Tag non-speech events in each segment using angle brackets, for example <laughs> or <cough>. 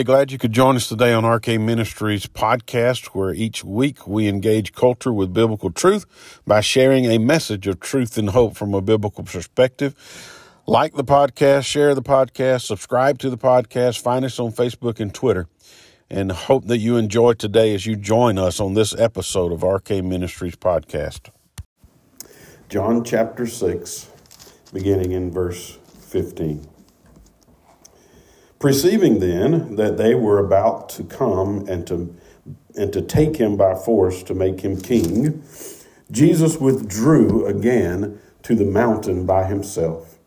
Hey, glad you could join us today on RK Ministries podcast, where each week we engage culture with biblical truth by sharing a message of truth and hope from a biblical perspective. Like the podcast, share the podcast, subscribe to the podcast, find us on Facebook and Twitter, and hope that you enjoy today as you join us on this episode of RK Ministries podcast. John chapter 6, beginning in verse 15. Perceiving then that they were about to come and to, and to take him by force to make him king, Jesus withdrew again to the mountain by himself.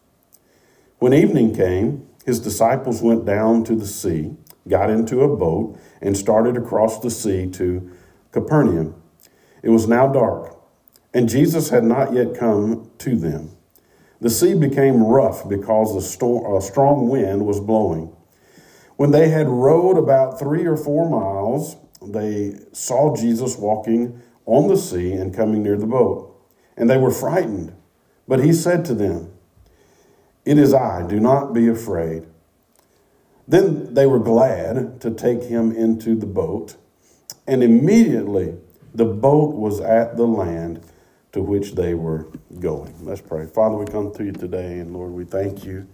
When evening came, his disciples went down to the sea, got into a boat, and started across the sea to Capernaum. It was now dark, and Jesus had not yet come to them. The sea became rough because a, a strong wind was blowing. When they had rowed about three or four miles, they saw Jesus walking on the sea and coming near the boat. And they were frightened. But he said to them, It is I, do not be afraid. Then they were glad to take him into the boat. And immediately the boat was at the land to which they were going. Let's pray. Father, we come to you today, and Lord, we thank you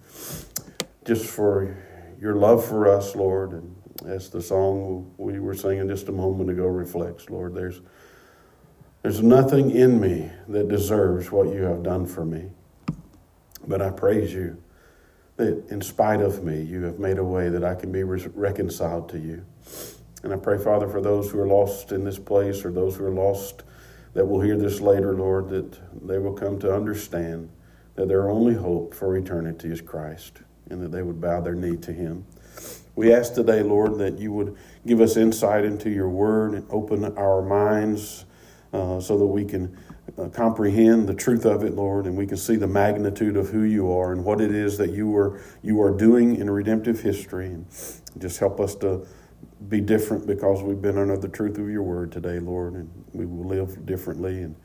just for your love for us, Lord, and as the song we were singing just a moment ago reflects, Lord, there's there's nothing in me that deserves what you have done for me. But I praise you that in spite of me, you have made a way that I can be re- reconciled to you. And I pray, Father, for those who are lost in this place or those who are lost that will hear this later, Lord, that they will come to understand that their only hope for eternity is Christ and that they would bow their knee to Him. We ask today, Lord, that you would give us insight into your word and open our minds uh, so that we can uh, comprehend the truth of it, Lord, and we can see the magnitude of who you are and what it is that you are you are doing in redemptive history, and just help us to be different because we've been under the truth of your word today, Lord, and we will live differently. And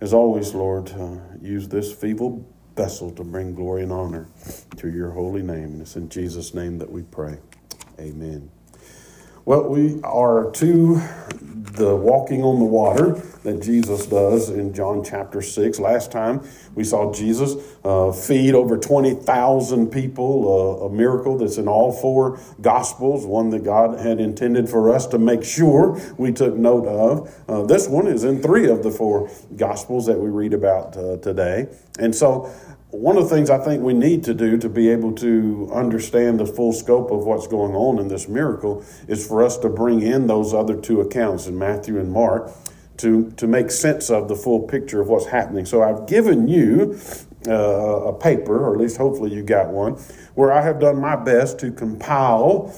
as always, Lord, uh, use this feeble vessel to bring glory and honor to your holy name. And it's in Jesus' name that we pray. Amen. Well, we are to the walking on the water that Jesus does in John chapter 6. Last time we saw Jesus uh, feed over 20,000 people, uh, a miracle that's in all four Gospels, one that God had intended for us to make sure we took note of. Uh, this one is in three of the four Gospels that we read about uh, today. And so one of the things I think we need to do to be able to understand the full scope of what's going on in this miracle is for us to bring in those other two accounts in Matthew and Mark to, to make sense of the full picture of what's happening. So I've given you uh, a paper, or at least hopefully you got one, where I have done my best to compile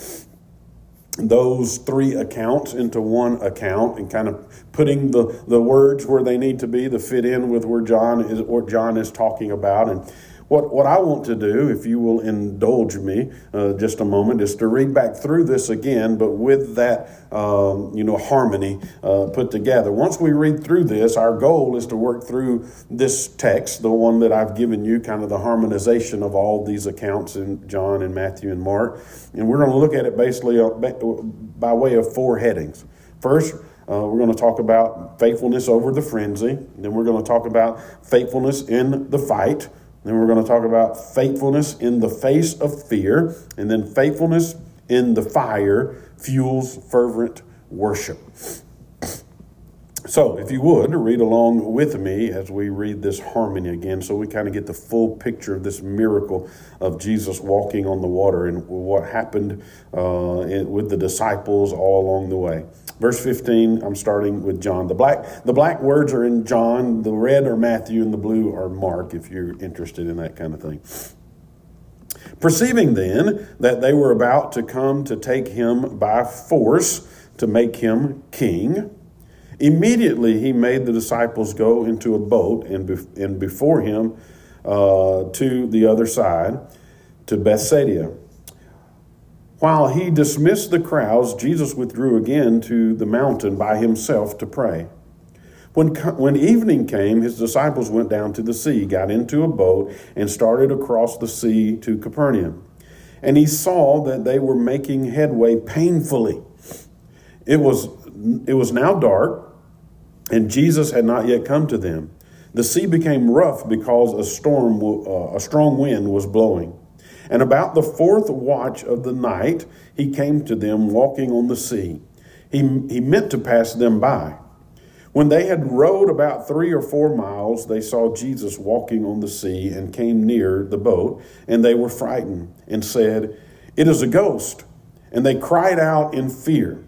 those three accounts into one account and kind of putting the, the words where they need to be to fit in with where John is what John is talking about. And what, what I want to do, if you will indulge me uh, just a moment, is to read back through this again, but with that, um, you know, harmony uh, put together. Once we read through this, our goal is to work through this text, the one that I've given you, kind of the harmonization of all these accounts in John and Matthew and Mark. And we're going to look at it basically uh, by way of four headings. First, uh, we're going to talk about faithfulness over the frenzy. Then we're going to talk about faithfulness in the fight. Then we're going to talk about faithfulness in the face of fear, and then faithfulness in the fire fuels fervent worship. So, if you would, read along with me as we read this harmony again, so we kind of get the full picture of this miracle of Jesus walking on the water and what happened uh, with the disciples all along the way. Verse 15, I'm starting with John. The black, the black words are in John, the red are Matthew, and the blue are Mark, if you're interested in that kind of thing. Perceiving then that they were about to come to take him by force to make him king, Immediately he made the disciples go into a boat and, be- and before him uh, to the other side, to Bethsaida. While he dismissed the crowds, Jesus withdrew again to the mountain by himself to pray. When, when evening came, his disciples went down to the sea, got into a boat, and started across the sea to Capernaum. and he saw that they were making headway painfully. It was, it was now dark, and Jesus had not yet come to them. The sea became rough because a storm, uh, a strong wind was blowing. And about the fourth watch of the night, he came to them walking on the sea. He, he meant to pass them by. When they had rowed about three or four miles, they saw Jesus walking on the sea and came near the boat, and they were frightened and said, It is a ghost. And they cried out in fear.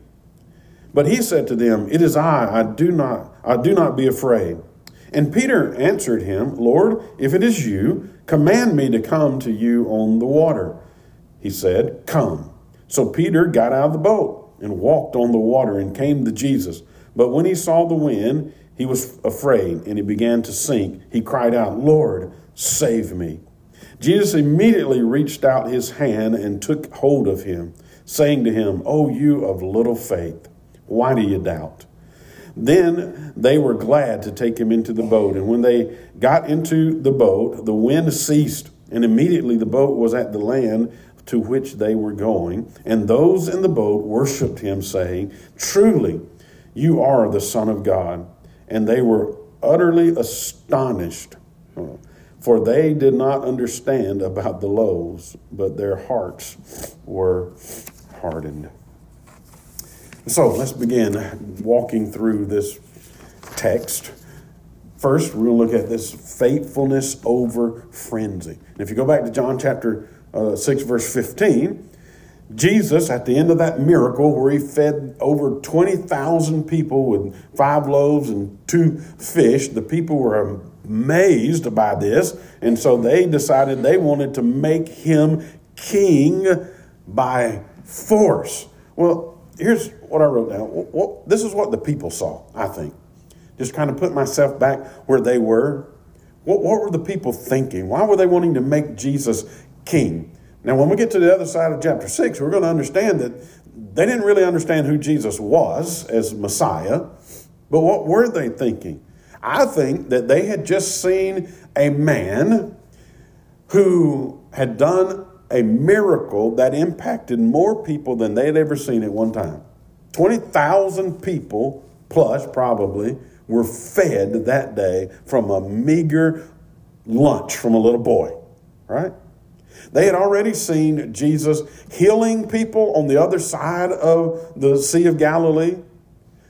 But he said to them, It is I, I do not, I do not be afraid. And Peter answered him, Lord, if it is you, command me to come to you on the water. He said, Come. So Peter got out of the boat and walked on the water and came to Jesus. But when he saw the wind, he was afraid and he began to sink. He cried out, Lord, save me. Jesus immediately reached out his hand and took hold of him, saying to him, O you of little faith, why do you doubt? Then they were glad to take him into the boat. And when they got into the boat, the wind ceased, and immediately the boat was at the land to which they were going. And those in the boat worshiped him, saying, Truly, you are the Son of God. And they were utterly astonished, for they did not understand about the loaves, but their hearts were hardened. So let's begin walking through this text. First, to look at this faithfulness over frenzy. And if you go back to John chapter uh, 6, verse 15, Jesus, at the end of that miracle where he fed over 20,000 people with five loaves and two fish, the people were amazed by this. And so they decided they wanted to make him king by force. Well, here's what I wrote down. This is what the people saw, I think. Just kind of put myself back where they were. What, what were the people thinking? Why were they wanting to make Jesus king? Now, when we get to the other side of chapter 6, we're going to understand that they didn't really understand who Jesus was as Messiah, but what were they thinking? I think that they had just seen a man who had done a miracle that impacted more people than they had ever seen at one time. 20,000 people, plus probably, were fed that day from a meager lunch from a little boy, right? They had already seen Jesus healing people on the other side of the Sea of Galilee.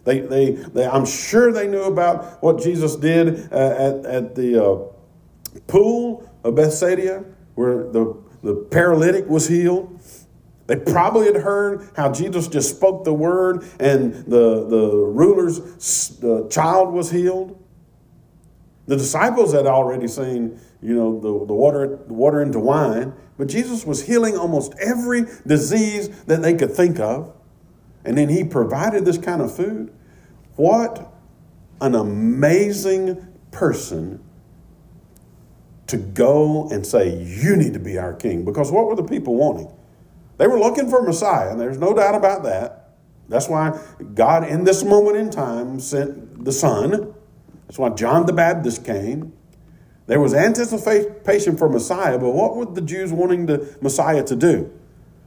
They, they, they I'm sure they knew about what Jesus did uh, at, at the uh, pool of Bethsaida, where the, the paralytic was healed. They probably had heard how Jesus just spoke the word and the, the ruler's the child was healed. The disciples had already seen, you know, the, the, water, the water into wine, but Jesus was healing almost every disease that they could think of. And then he provided this kind of food. What an amazing person to go and say, You need to be our king. Because what were the people wanting? They were looking for Messiah, and there's no doubt about that. That's why God, in this moment in time, sent the Son that's why John the Baptist came. There was anticipation for Messiah, but what were the Jews wanting the Messiah to do?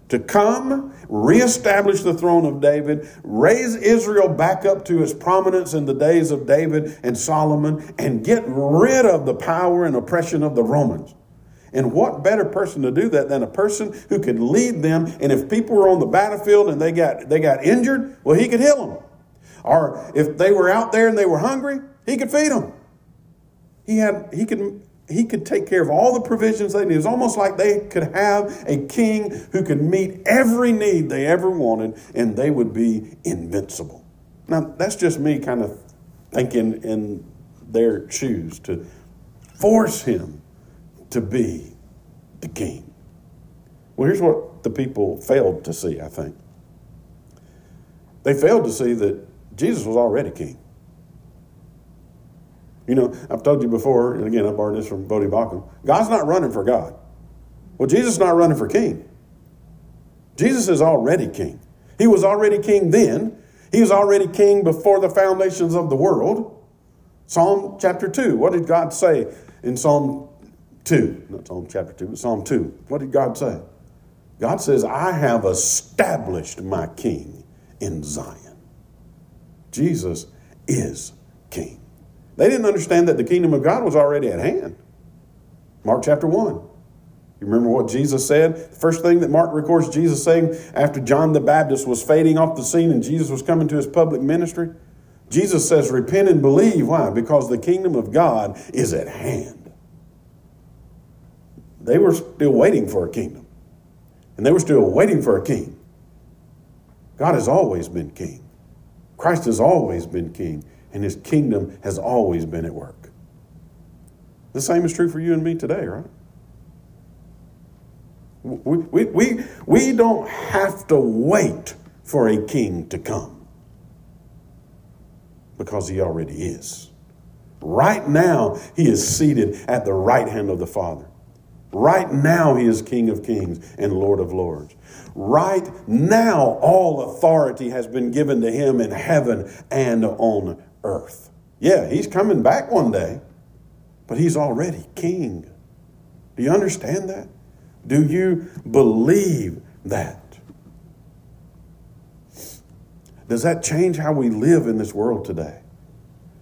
To come, reestablish the throne of David, raise Israel back up to its prominence in the days of David and Solomon, and get rid of the power and oppression of the Romans. And what better person to do that than a person who could lead them? And if people were on the battlefield and they got, they got injured, well, he could heal them. Or if they were out there and they were hungry, he could feed them. He had he could he could take care of all the provisions they needed. It was almost like they could have a king who could meet every need they ever wanted, and they would be invincible. Now that's just me kind of thinking in their shoes to force him to be the king. Well, here's what the people failed to see, I think. They failed to see that Jesus was already king. You know, I've told you before, and again, I borrowed this from Voddie Baucham. God's not running for God. Well, Jesus is not running for king. Jesus is already king. He was already king then. He was already king before the foundations of the world. Psalm chapter 2. What did God say in Psalm 2? Not Psalm chapter 2, but Psalm 2. What did God say? God says, I have established my king in Zion. Jesus is king. They didn't understand that the kingdom of God was already at hand. Mark chapter 1. You remember what Jesus said? The first thing that Mark records Jesus saying after John the Baptist was fading off the scene and Jesus was coming to his public ministry? Jesus says, Repent and believe. Why? Because the kingdom of God is at hand. They were still waiting for a kingdom, and they were still waiting for a king. God has always been king. Christ has always been king, and his kingdom has always been at work. The same is true for you and me today, right? We, we, we, we don't have to wait for a king to come because he already is. Right now, he is seated at the right hand of the Father. Right now, he is King of kings and Lord of lords. Right now, all authority has been given to him in heaven and on earth. Yeah, he's coming back one day, but he's already king. Do you understand that? Do you believe that? Does that change how we live in this world today?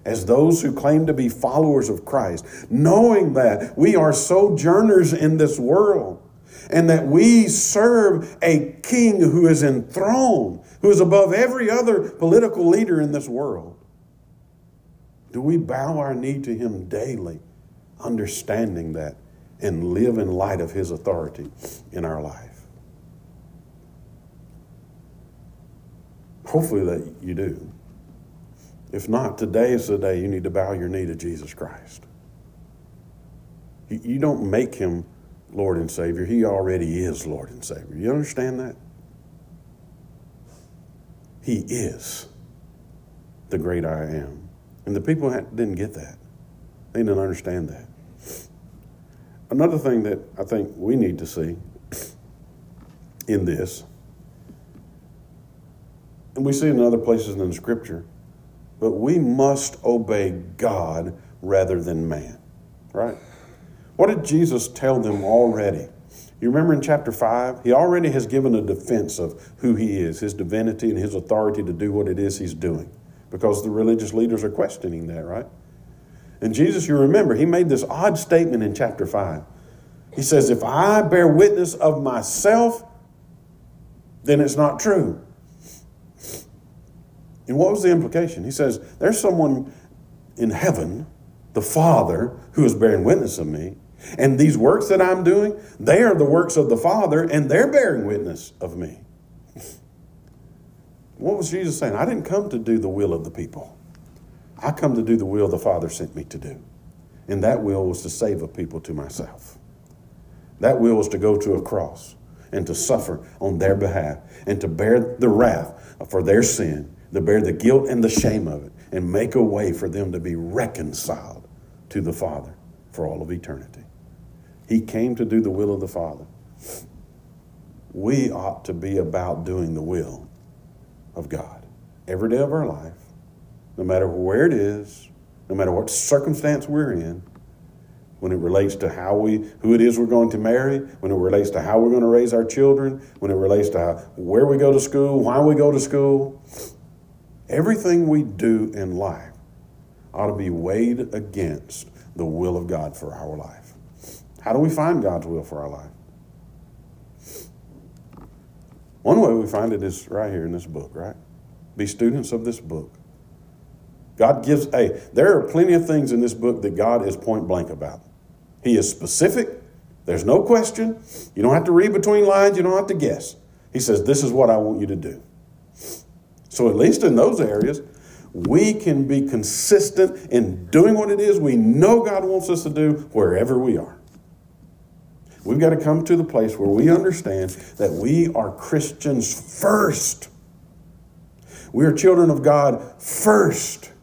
As those who claim to be followers of Christ, knowing that we are sojourners in this world and that we serve a king who is enthroned, who is above every other political leader in this world. Do we bow our knee to him daily, understanding that, and live in light of his authority in our life? Hopefully that you do. If not, today is the day you need to bow your knee to Jesus Christ. You don't make him Lord and Savior, he already is Lord and Savior. You understand that? He is the great I am. And the people didn't get that, they didn't understand that. Another thing that I think we need to see in this and we see in other places in the scripture, but we must obey God rather than man, right? What did Jesus tell them already? You remember in chapter 5? He already has given a defense of who he is, his divinity, and his authority to do what it is he's doing, because the religious leaders are questioning that, right? And Jesus, you remember, he made this odd statement in chapter 5. He says, If I bear witness of myself, then it's not true. And what was the implication? He says, There's someone in heaven, the Father, who is bearing witness of me. And these works that I'm doing, they are the works of the Father, and they're bearing witness of me. <laughs> What was Jesus saying? I didn't come to do the will of the people. I come to do the will the Father sent me to do. And that will was to save a people to myself. That will was to go to a cross and to suffer on their behalf and to bear the wrath for their sin to bear the guilt and the shame of it, and make a way for them to be reconciled to the Father for all of eternity. He came to do the will of the Father. We ought to be about doing the will of God every day of our life, no matter where it is, no matter what circumstance we're in, when it relates to how we who it is we're going to marry, when it relates to how we're going to raise our children, when it relates to how, where we go to school, why we go to school, Everything we do in life ought to be weighed against the will of God for our life. How do we find God's will for our life? One way we find it is right here in this book, right? Be students of this book. God gives, hey, there are plenty of things in this book that God is point blank about. He is specific. There's no question. You don't have to read between lines. You don't have to guess. He says, This is what I want you to do. So, at least in those areas, we can be consistent in doing what it is we know God wants us to do wherever we are. We've got to come to the place where we understand that we are Christians first. We are children of God first.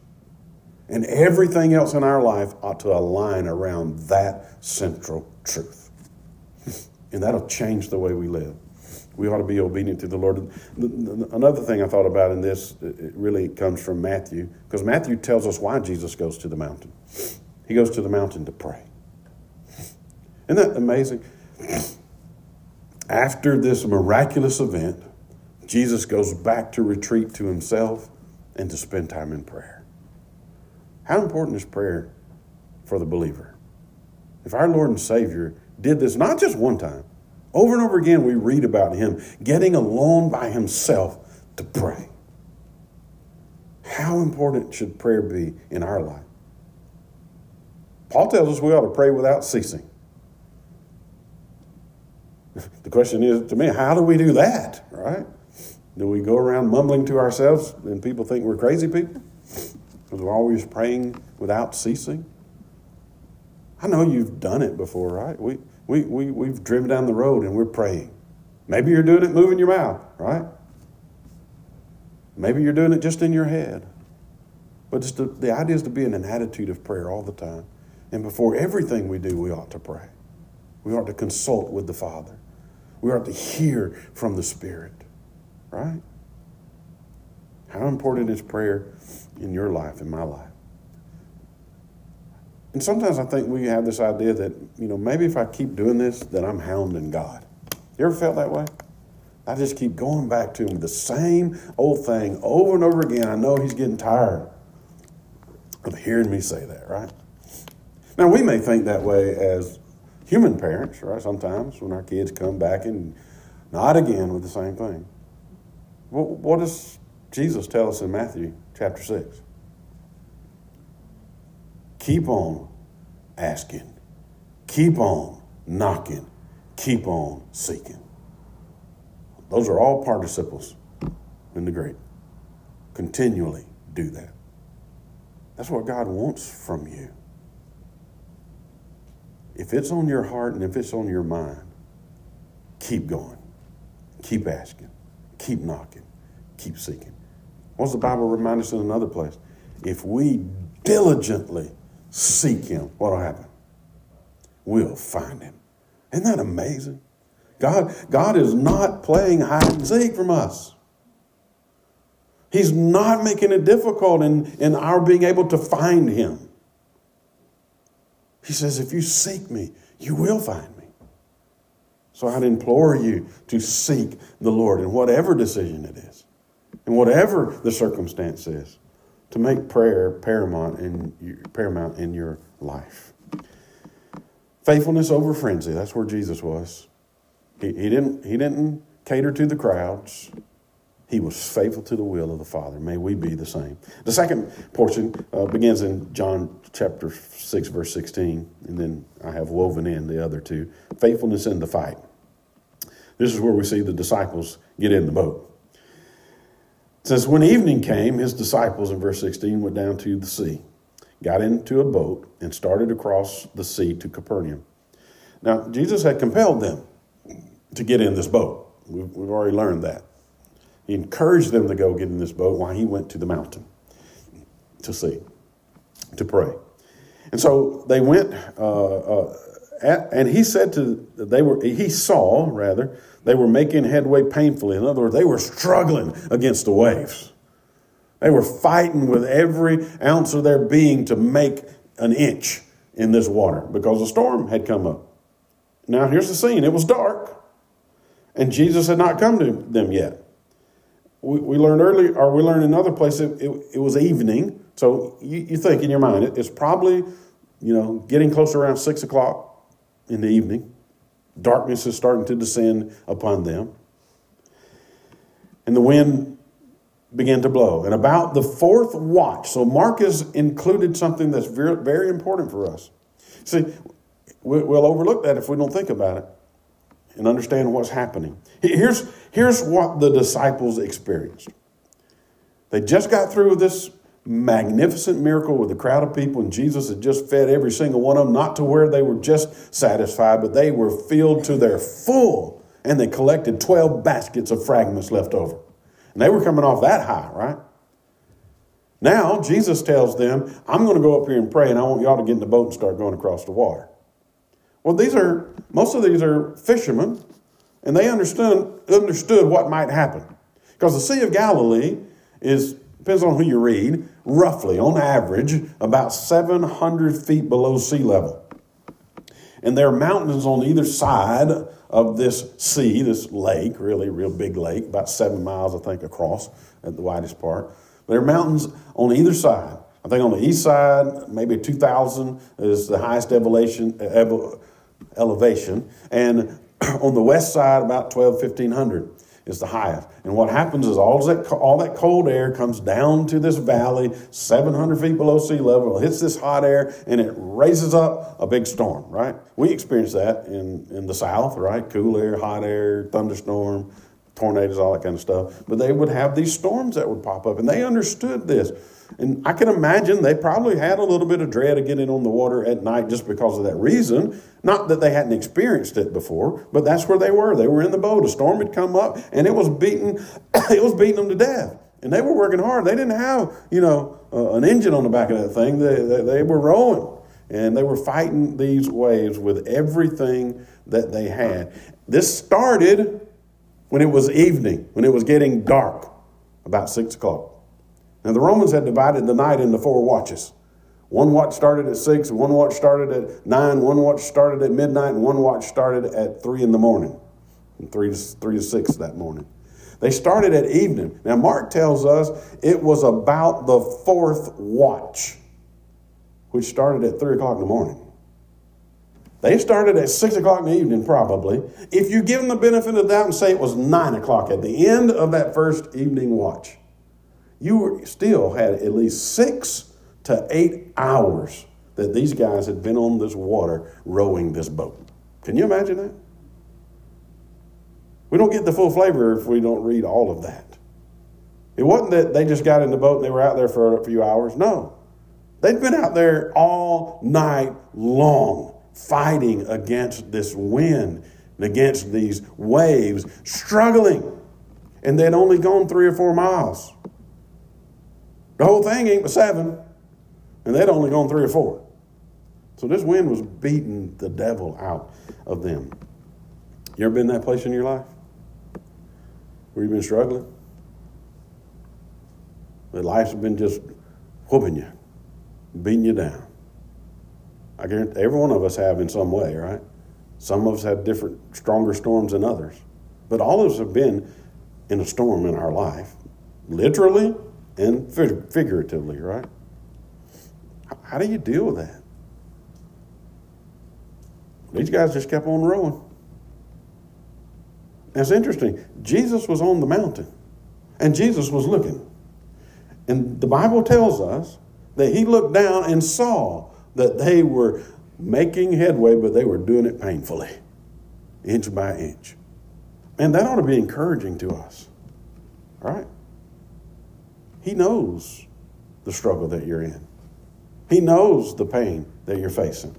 And everything else in our life ought to align around that central truth. And that'll change the way we live we ought to be obedient to the Lord. Another thing I thought about in this, it really comes from Matthew, because Matthew tells us why Jesus goes to the mountain. He goes to the mountain to pray. Isn't that amazing? After this miraculous event, Jesus goes back to retreat to himself and to spend time in prayer. How important is prayer for the believer? If our Lord and Savior did this not just one time, over and over again we read about him getting alone by himself to pray. How important should prayer be in our life? Paul tells us we ought to pray without ceasing. <laughs> The question is to me, how do we do that, right? Do we go around mumbling to ourselves and people think we're crazy people? Because we're always praying without ceasing? I know you've done it before, right? We, we, we, we've driven down the road and we're praying. Maybe you're doing it moving your mouth, right? Maybe you're doing it just in your head. But just the idea is to be in an attitude of prayer all the time. And before everything we do, we ought to pray. We ought to consult with the Father. We ought to hear from the Spirit, right? How important is prayer in your life, in my life? And sometimes I think we have this idea that, you know, maybe if I keep doing this, that I'm hounding God. You ever felt that way? I just keep going back to him the same old thing over and over again. I know he's getting tired of hearing me say that, right? Now, we may think that way as human parents, right? Sometimes when our kids come back and not again with the same thing. what does Jesus tell us in Matthew chapter 6? Keep on asking, keep on knocking, keep on seeking. Those are all participles in the Greek. Continually do that. That's what God wants from you. If it's on your heart and if it's on your mind, keep going. Keep asking. Keep knocking. Keep seeking. What does the Bible remind us in another place? If we diligently seek Him, what will happen? We'll find Him. Isn't that amazing? God, God is not playing hide and seek from us. He's not making it difficult in, in our being able to find Him. He says, if you seek me, you will find me. So I'd implore you to seek the Lord in whatever decision it is, in whatever the circumstance is, to make prayer paramount in, paramount in your life. Faithfulness over frenzy, that's where Jesus was. He, he, didn't, he didn't cater to the crowds. He was faithful to the will of the Father. May we be the same. The second portion uh, begins in John chapter 6, verse 16, and then I have woven in the other two faithfulness in the fight. This is where we see the disciples get in the boat. Says, When evening came, his disciples, in verse 16, went down to the sea, got into a boat, and started across the sea to Capernaum. Now, Jesus had compelled them to get in this boat. We've, we've already learned that. He encouraged them to go get in this boat while he went to the mountain to see, to pray. And so they went, uh, uh, and he said to, they were, he saw, rather, they were making headway painfully. In other words, they were struggling against the waves. They were fighting with every ounce of their being to make an inch in this water because a storm had come up. Now, here's the scene it was dark, and Jesus had not come to them yet we, we learned earlier, or we learned in another place, it, it, it was evening. So you, you, think in your mind, it, it's probably, you know, getting close around six o'clock in the evening. Darkness is starting to descend upon them. And the wind began to blow. And about the fourth watch, so Mark has included something that's very, very important for us. See, we'll overlook that if we don't think about it and understand what's happening. Here's, here's what the disciples experienced. They just got through this magnificent miracle with a crowd of people, and Jesus had just fed every single one of them, not to where they were just satisfied, but they were filled to their full, and they collected 12 baskets of fragments left over. And they were coming off that high, right? Now, Jesus tells them, I'm going to go up here and pray, and I want y'all to get in the boat and start going across the water. Well, these are, most of these are fishermen, and they understood, understood what might happen. Because the Sea of Galilee is, depends on who you read, roughly, on average, about 700 feet below sea level. And there are mountains on either side of this sea, this lake, really, real big lake, about seven miles, I think, across at the widest part. There are mountains on either side. I think on the east side, maybe 2,000 is the highest elevation, elevation. And <clears throat> on the west side, about 12, 1,500 is the highest. And what happens is all that, all that cold air comes down to this valley, 700 feet below sea level, hits this hot air, and it raises up a big storm, right? We experience that in, in the south, right? Cool air, hot air, thunderstorm, tornadoes, all that kind of stuff. But they would have these storms that would pop up, and they understood this. And I can imagine they probably had a little bit of dread of getting on the water at night just because of that reason. Not that they hadn't experienced it before, but that's where they were. They were in the boat. A storm had come up and it was beating, <coughs> it was beating them to death. And they were working hard. They didn't have, you know, uh, an engine on the back of that thing. They, they, they were rowing and they were fighting these waves with everything that they had. This started when it was evening, when it was getting dark, about six o'clock. Now, the Romans had divided the night into four watches. One watch started at six, one watch started at nine, one watch started at midnight, and one watch started at three in the morning, and three to, three to six that morning. They started at evening. Now, Mark tells us it was about the fourth watch, which started at three o'clock in the morning. They started at six o'clock in the evening, probably. If you give them the benefit of the doubt and say it was nine o'clock at the end of that first evening watch, you still had at least six to eight hours that these guys had been on this water rowing this boat. Can you imagine that? We don't get the full flavor if we don't read all of that. It wasn't that they just got in the boat and they were out there for a few hours. No. They'd been out there all night long fighting against this wind and against these waves, struggling. And they'd only gone three or four miles. The whole thing ain't but seven, and they'd only gone three or four. So this wind was beating the devil out of them. You ever been in that place in your life? Where you've been struggling? That life's been just whooping you, beating you down. I guarantee every one of us have in some way, right? Some of us have different, stronger storms than others. But all of us have been in a storm in our life, literally and figuratively, right? How do you deal with that? These guys just kept on rowing. That's interesting. Jesus was on the mountain, and Jesus was looking. And the Bible tells us that he looked down and saw that they were making headway, but they were doing it painfully, inch by inch. And that ought to be encouraging to us, right? He knows the struggle that you're in. He knows the pain that you're facing.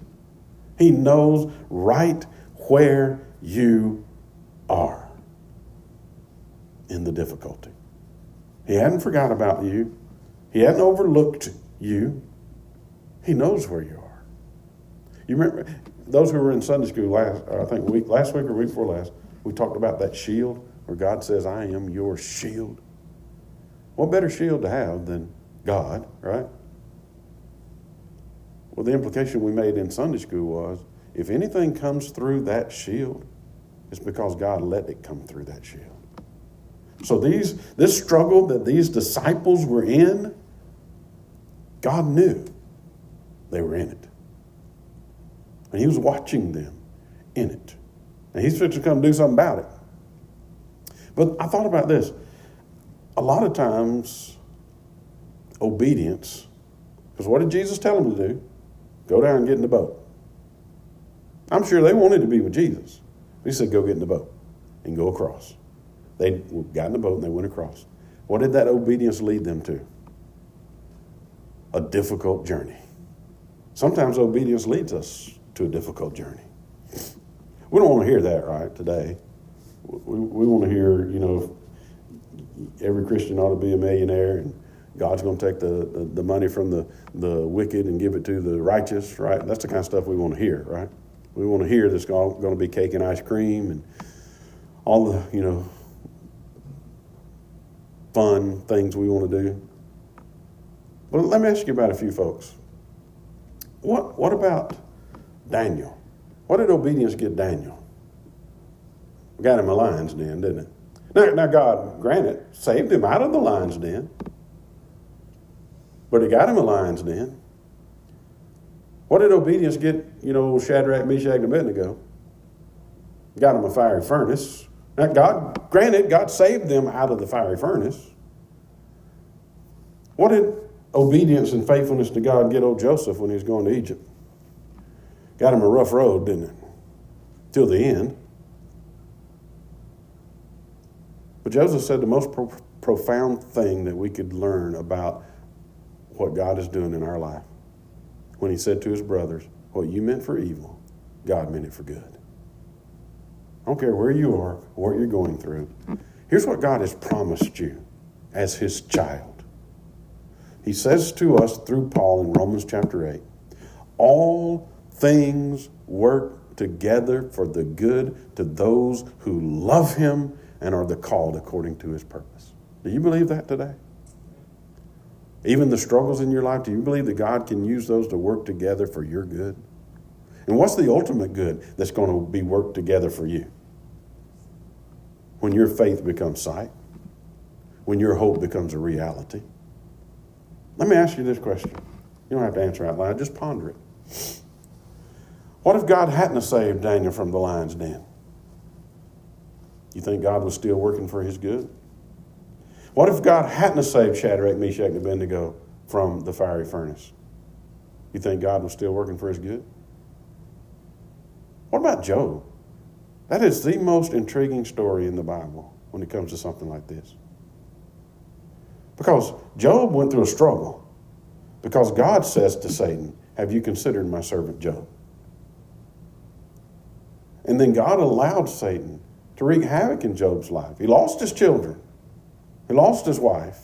He knows right where you are in the difficulty. He hadn't forgot about you. He hadn't overlooked you. He knows where you are. You remember those who were in Sunday school last, I think week last week or week before last, we talked about that shield where God says, "I am your shield." What better shield to have than God, right? Well, the implication we made in Sunday school was if anything comes through that shield, it's because God let it come through that shield. So these this struggle that these disciples were in, God knew they were in it. And he was watching them in it. And he's fixing to come do something about it. But I thought about this a lot of times, obedience, because what did Jesus tell them to do? Go down and get in the boat. I'm sure they wanted to be with Jesus. He said, Go get in the boat and go across. They got in the boat and they went across. What did that obedience lead them to? A difficult journey. Sometimes obedience leads us to a difficult journey. We don't want to hear that, right, today. We, we want to hear, you know, every Christian ought to be a millionaire and God's going to take the, the, the, money from the, the wicked and give it to the righteous, right? That's the kind of stuff we want to hear, right? We want to hear there's going to be cake and ice cream and all the, you know, fun things we want to do. But let me ask you about a few folks. What, what about Daniel? What did obedience get Daniel? Got him a lion's den, didn't it? Now, now God, granted, saved him out of the lion's den. But he got him a lion's den. What did obedience get, you know, Shadrach, Meshach, and Abednego? Got him a fiery furnace. Now, God, granted, God saved them out of the fiery furnace. What did obedience and faithfulness to God get old Joseph when he was going to Egypt? Got him a rough road, didn't it? Till the end. But Joseph said the most pro- profound thing that we could learn about what God is doing in our life when he said to his brothers, What you meant for evil, God meant it for good. I don't care where you are what you're going through. Here's what God has promised you as his child. He says to us through Paul in Romans chapter 8 all things work together for the good to those who love him and are the called according to his purpose. Do you believe that today? Even the struggles in your life, do you believe that God can use those to work together for your good? And what's the ultimate good that's going to be worked together for you? When your faith becomes sight, when your hope becomes a reality. Let me ask you this question. You don't have to answer out loud, just ponder it. What if God hadn't saved Daniel from the lion's den? You think God was still working for his good? What if God hadn't saved Shadrach, Meshach, and Abednego from the fiery furnace? You think God was still working for his good? What about Job? That is the most intriguing story in the Bible when it comes to something like this. Because Job went through a struggle. Because God says to Satan, Have you considered my servant Job? And then God allowed Satan to wreak havoc in Job's life. He lost his children, he lost his wife,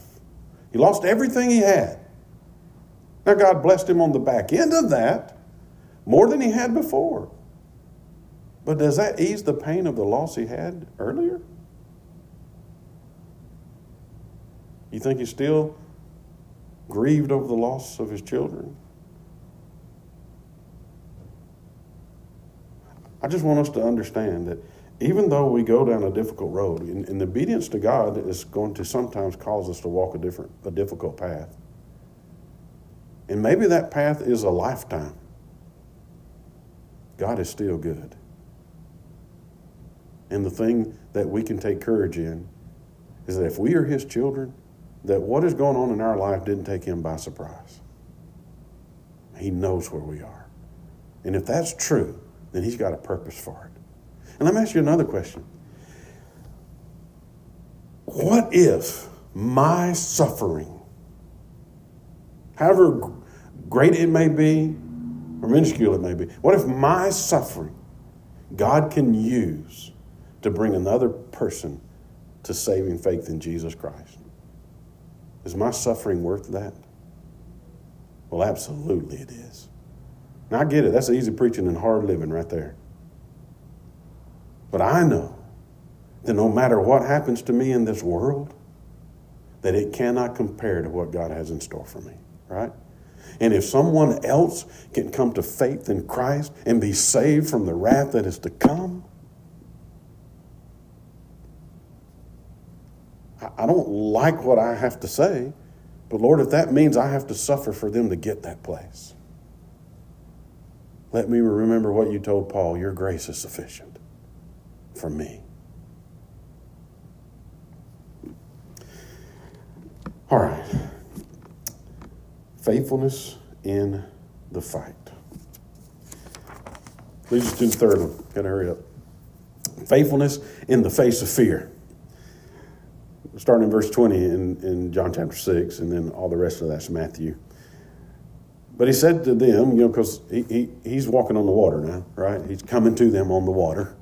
he lost everything he had. Now, God blessed him on the back end of that more than he had before. But does that ease the pain of the loss he had earlier? You think he's still grieved over the loss of his children? I just want us to understand that even though we go down a difficult road, in obedience to God is going to sometimes cause us to walk a different, a difficult path. And maybe that path is a lifetime. God is still good. And the thing that we can take courage in is that if we are His children, that what is going on in our life didn't take Him by surprise. He knows where we are. And if that's true, then He's got a purpose for it. And let me ask you another question. What if my suffering, however great it may be, or minuscule it may be, what if my suffering God can use to bring another person to saving faith in Jesus Christ? Is my suffering worth that? Well, absolutely it is. Now, I get it. That's easy preaching and hard living right there. But I know that no matter what happens to me in this world, that it cannot compare to what God has in store for me, right? And if someone else can come to faith in Christ and be saved from the wrath that is to come, I don't like what I have to say, but Lord, if that means I have to suffer for them to get that place, let me remember what you told Paul your grace is sufficient for me. All right. Faithfulness in the fight. Leads us to the third one. Gotta hurry up. Faithfulness in the face of fear. Starting in verse 20 in, in John chapter 6, and then all the rest of that's Matthew. But he said to them, you know, because he, he, he's walking on the water now, right? He's coming to them on the water.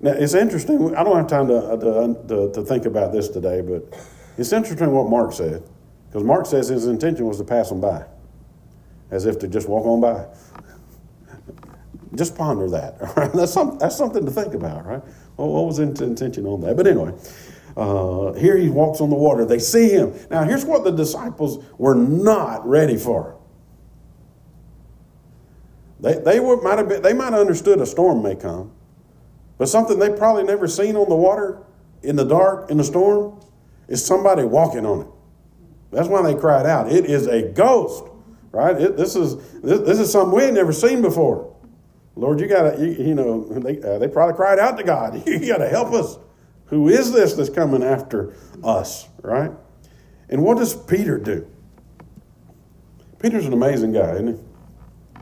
Now, it's interesting. I don't have time to, to, to, to think about this today, but it's interesting what Mark said. Because Mark says his intention was to pass them by, as if to just walk on by. just ponder that. <laughs> Right? That's, some, that's something to think about, right? Well, what was his intention on that? But anyway, uh, here he walks on the water. They see him. Now, here's what the disciples were not ready for. They, they, were, might have been, they might have understood a storm may come. But something they probably never seen on the water in the dark, in the storm, is somebody walking on it. That's why they cried out. It is a ghost, right? It, this is this, this, is something we ain't never seen before. Lord, you gotta, you, you know, they, uh, they probably cried out to God. <laughs> You gotta help us. Who is this that's coming after us, right? And what does Peter do? Peter's an amazing guy, isn't he?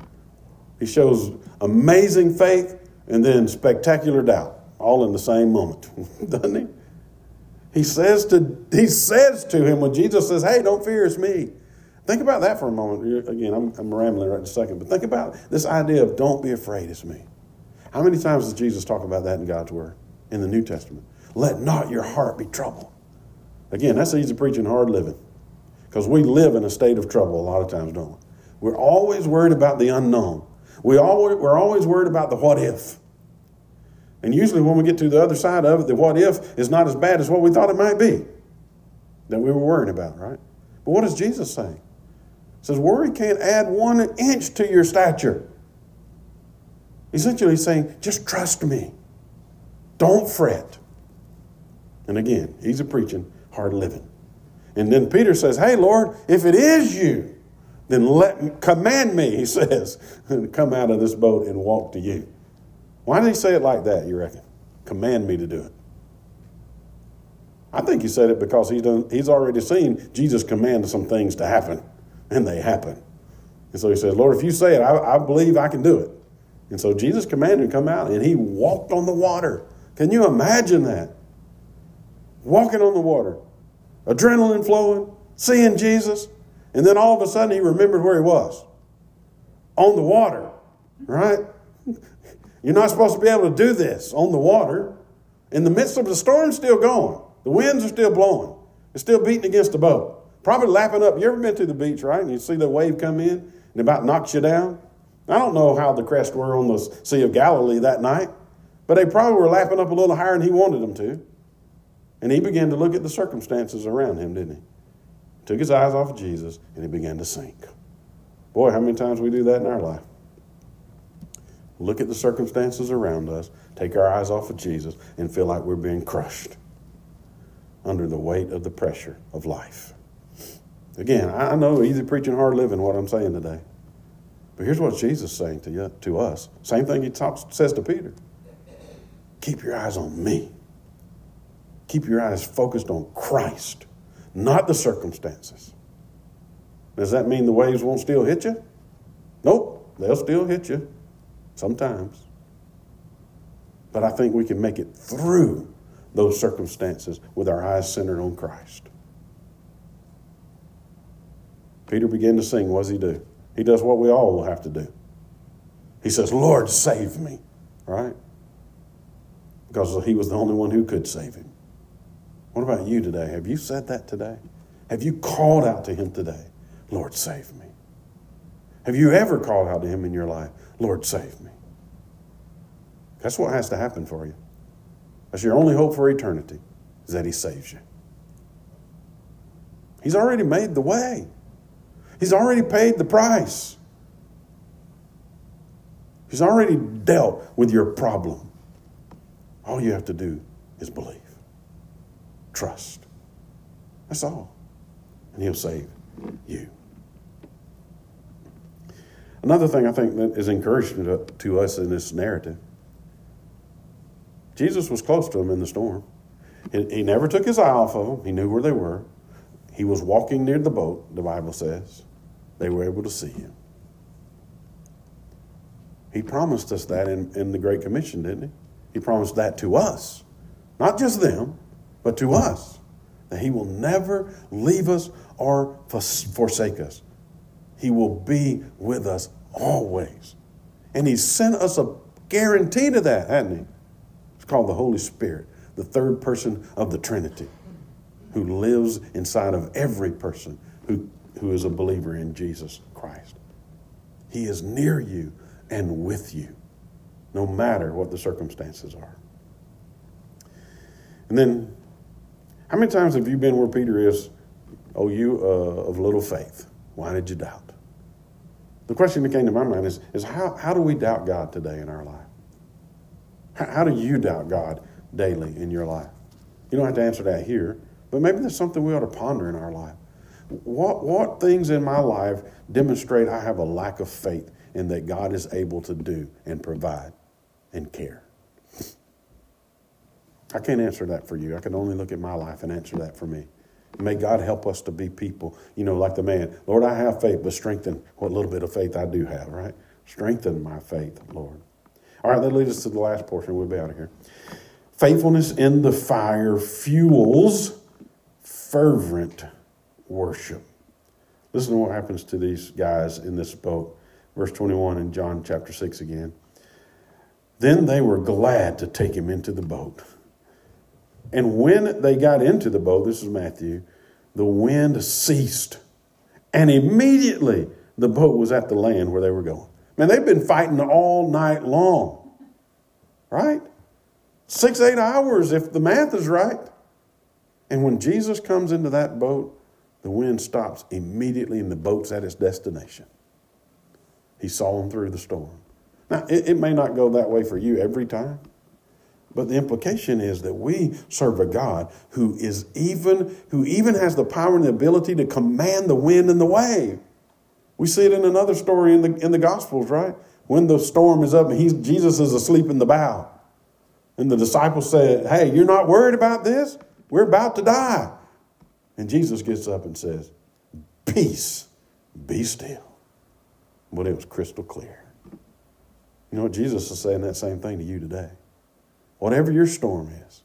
He shows amazing faith and then spectacular doubt, all in the same moment, <laughs> doesn't he? He says to he says to him when Jesus says, "Hey, don't fear, it's me." Think about that for a moment. Again, I'm, I'm rambling right in a second, but think about this idea of "Don't be afraid, it's me." How many times does Jesus talk about that in God's Word in the New Testament? Let not your heart be troubled. Again, that's easy preaching, hard living, because we live in a state of trouble a lot of times, don't we? We're always worried about the unknown. We always, we're always worried about the what if. And usually, when we get to the other side of it, the what if is not as bad as what we thought it might be that we were worrying about, right? But what does Jesus say? He says, Worry can't add one inch to your stature. Essentially, he's saying, Just trust me. Don't fret. And again, he's a preaching, hard living. And then Peter says, Hey, Lord, if it is you, then let command me, he <laughs> says, come out of this boat and walk to you. Why did he say it like that, you reckon? Command me to do it. I think he said it because he's, done, he's already seen Jesus command some things to happen, and they happen. And so he said, Lord, if you say it, I, I believe I can do it. And so Jesus commanded him to come out, and he walked on the water. Can you imagine that? Walking on the water, adrenaline flowing, seeing Jesus, and then all of a sudden he remembered where he was on the water, right? <laughs> You're not supposed to be able to do this on the water. In the midst of the storm, still going. The winds are still blowing. It's still beating against the boat. Probably lapping up. You ever been to the beach, right? And you see the wave come in and about knocks you down? I don't know how the crest were on the Sea of Galilee that night, but they probably were lapping up a little higher than he wanted them to. And he began to look at the circumstances around him, didn't he? Took his eyes off of Jesus and he began to sink. Boy, how many times we do that in our life? look at the circumstances around us, take our eyes off of Jesus, and feel like we're being crushed under the weight of the pressure of life. Again, I know easy preaching, hard living, what I'm saying today. But here's what Jesus is saying to, you, to us. Same thing he talks, says to Peter. Keep your eyes on me. Keep your eyes focused on Christ, not the circumstances. Does that mean the waves won't still hit you? Nope, they'll still hit you sometimes. But I think we can make it through those circumstances with our eyes centered on Christ. Peter began to sing. What does he do? He does what we all will have to do. He says, Lord, save me, right? Because he was the only one who could save him. What about you today? Have you said that today? Have you called out to him today? Lord, save me. Have you ever called out to him in your life? Lord, save me. That's what has to happen for you. That's your only hope for eternity, is that He saves you. He's already made the way, He's already paid the price. He's already dealt with your problem. All you have to do is believe, trust. That's all. And He'll save you. Another thing I think that is encouraging to, to us in this narrative Jesus was close to them in the storm. He, he never took his eye off of them, he knew where they were. He was walking near the boat, the Bible says. They were able to see him. He promised us that in, in the Great Commission, didn't he? He promised that to us. Not just them, but to us. That he will never leave us or forsake us. He will be with us always. And He sent us a guarantee to that, hasn't He? It's called the Holy Spirit, the third person of the Trinity, who lives inside of every person who, who is a believer in Jesus Christ. He is near you and with you, no matter what the circumstances are. And then, how many times have you been where Peter is? Oh, you uh, of little faith. Why did you doubt? The question that came to my mind is, is how, how do we doubt God today in our life? How, how do you doubt God daily in your life? You don't have to answer that here, but maybe there's something we ought to ponder in our life. What, what things in my life demonstrate I have a lack of faith in that God is able to do and provide and care? I can't answer that for you. I can only look at my life and answer that for me. May God help us to be people, you know, like the man, Lord, I have faith, but strengthen what little bit of faith I do have, right? Strengthen my faith, Lord. All right, that leads us to the last portion. We'll be out of here. Faithfulness in the fire fuels fervent worship. Listen to what happens to these guys in this boat. Verse 21 in John chapter 6 again. Then they were glad to take him into the boat. And when they got into the boat, this is Matthew, the wind ceased. And immediately the boat was at the land where they were going. Man, they've been fighting all night long, right? Six, eight hours if the math is right. And when Jesus comes into that boat, the wind stops immediately and the boat's at its destination. He saw them through the storm. Now, it, it may not go that way for you every time, but the implication is that we serve a God who is even, who even has the power and the ability to command the wind and the wave. We see it in another story in the, in the Gospels, right? When the storm is up and he's, Jesus is asleep in the bow. And the disciples said, Hey, you're not worried about this? We're about to die. And Jesus gets up and says, Peace, be still. But it was crystal clear. You know what? Jesus is saying that same thing to you today. Whatever your storm is,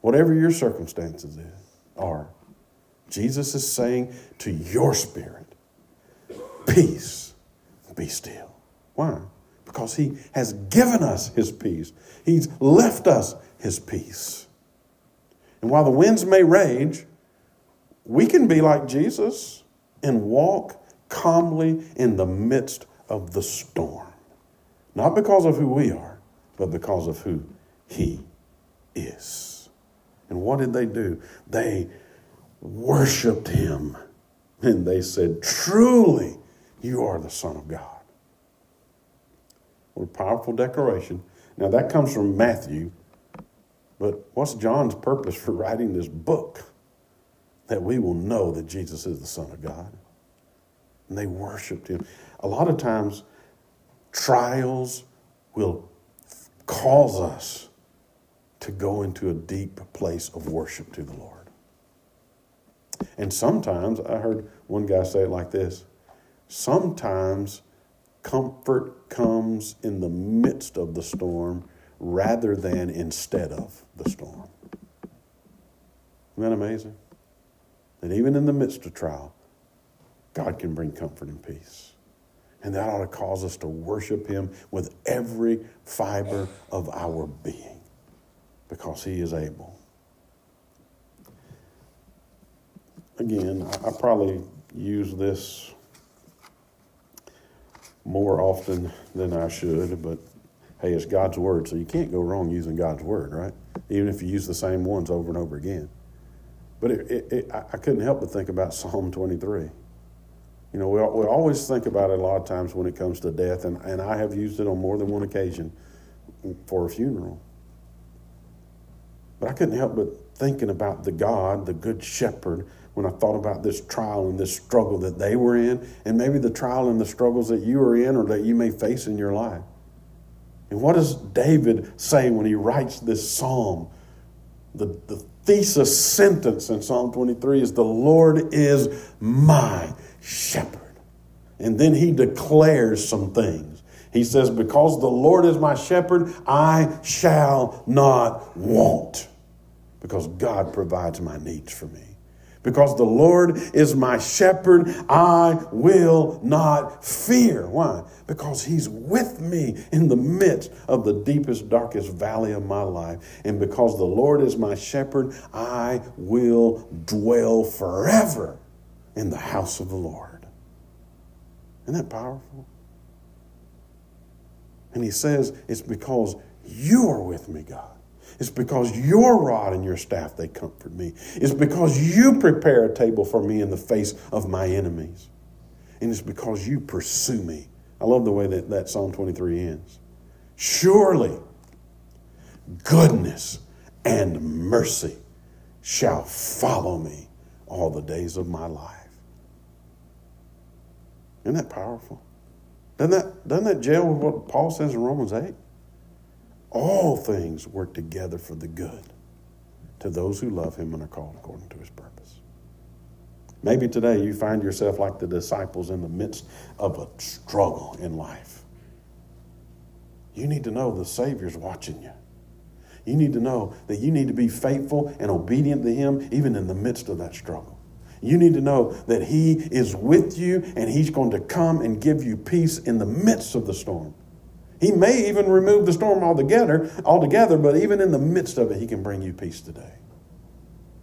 whatever your circumstances is, are, Jesus is saying to your spirit, Peace, be still. Why? Because He has given us His peace, He's left us His peace. And while the winds may rage, we can be like Jesus and walk calmly in the midst of the storm. Not because of who we are, but because of who He is. And what did they do? They worshiped Him. And they said, Truly, you are the Son of God. What a powerful declaration. Now, that comes from Matthew, but what's John's purpose for writing this book? That we will know that Jesus is the Son of God. And they worshiped him. A lot of times, trials will cause us to go into a deep place of worship to the Lord. And sometimes, I heard one guy say it like this sometimes comfort comes in the midst of the storm rather than instead of the storm. Isn't that amazing? That even in the midst of trial, God can bring comfort and peace. And that ought to cause us to worship Him with every fiber of our being because He is able. Again, I probably use this more often than I should, but hey, it's God's Word, so you can't go wrong using God's Word, right? Even if you use the same ones over and over again. But it, it, it, I couldn't help but think about Psalm 23. You know, we, we always think about it a lot of times when it comes to death, and, and I have used it on more than one occasion for a funeral. But I couldn't help but thinking about the God, the Good Shepherd, when I thought about this trial and this struggle that they were in, and maybe the trial and the struggles that you are in or that you may face in your life. And what does David say when he writes this psalm? The, the thesis sentence in Psalm 23 is The Lord is my shepherd. And then he declares some things. He says, Because the Lord is my shepherd, I shall not want. Because God provides my needs for me. Because the Lord is my shepherd, I will not fear. Why? Because He's with me in the midst of the deepest, darkest valley of my life. And because the Lord is my shepherd, I will dwell forever in the house of the Lord. Isn't that powerful? And He says, It's because you are with me, God. It's because your rod and your staff, they comfort me. It's because you prepare a table for me in the face of my enemies. And it's because you pursue me. I love the way that, that Psalm 23 ends. Surely goodness and mercy shall follow me all the days of my life. Isn't that powerful? Doesn't that, doesn't that jail with what Paul says in Romans 8? All things work together for the good to those who love him and are called according to his purpose. Maybe today you find yourself like the disciples in the midst of a struggle in life. You need to know the Savior's watching you. You need to know that you need to be faithful and obedient to Him even in the midst of that struggle. You need to know that He is with you and He's going to come and give you peace in the midst of the storm. He may even remove the storm altogether, altogether, but even in the midst of it, He can bring you peace today.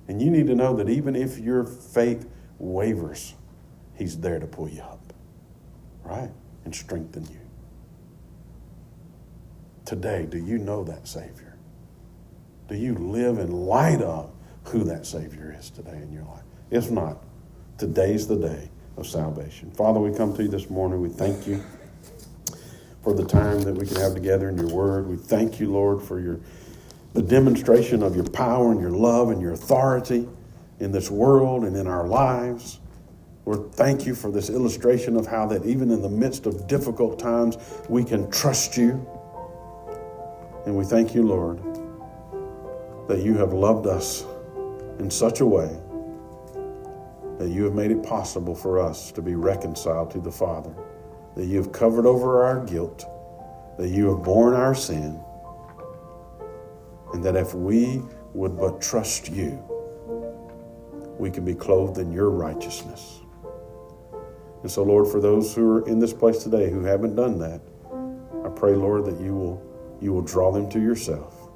And you need to know that even if your faith wavers, He's there to pull you up, right? And strengthen you. Today, do you know that Savior? Do you live in light of who that Savior is today in your life? If not, today's the day of salvation. Father, we come to you this morning. We thank you for the time that we can have together in your word. We thank you, Lord, for your the demonstration of your power and your love and your authority in this world and in our lives. Lord, thank you for this illustration of how that even in the midst of difficult times, we can trust you. And we thank you, Lord, that you have loved us in such a way that you have made it possible for us to be reconciled to the Father, that you have covered over our guilt, that you have borne our sin, and that if we would but trust you, we can be clothed in your righteousness. And so, Lord, for those who are in this place today who haven't done that, I pray, Lord, that you will, you will draw them to yourself,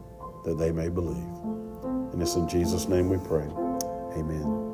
that they may believe. And it's in Jesus' name we pray. Amen.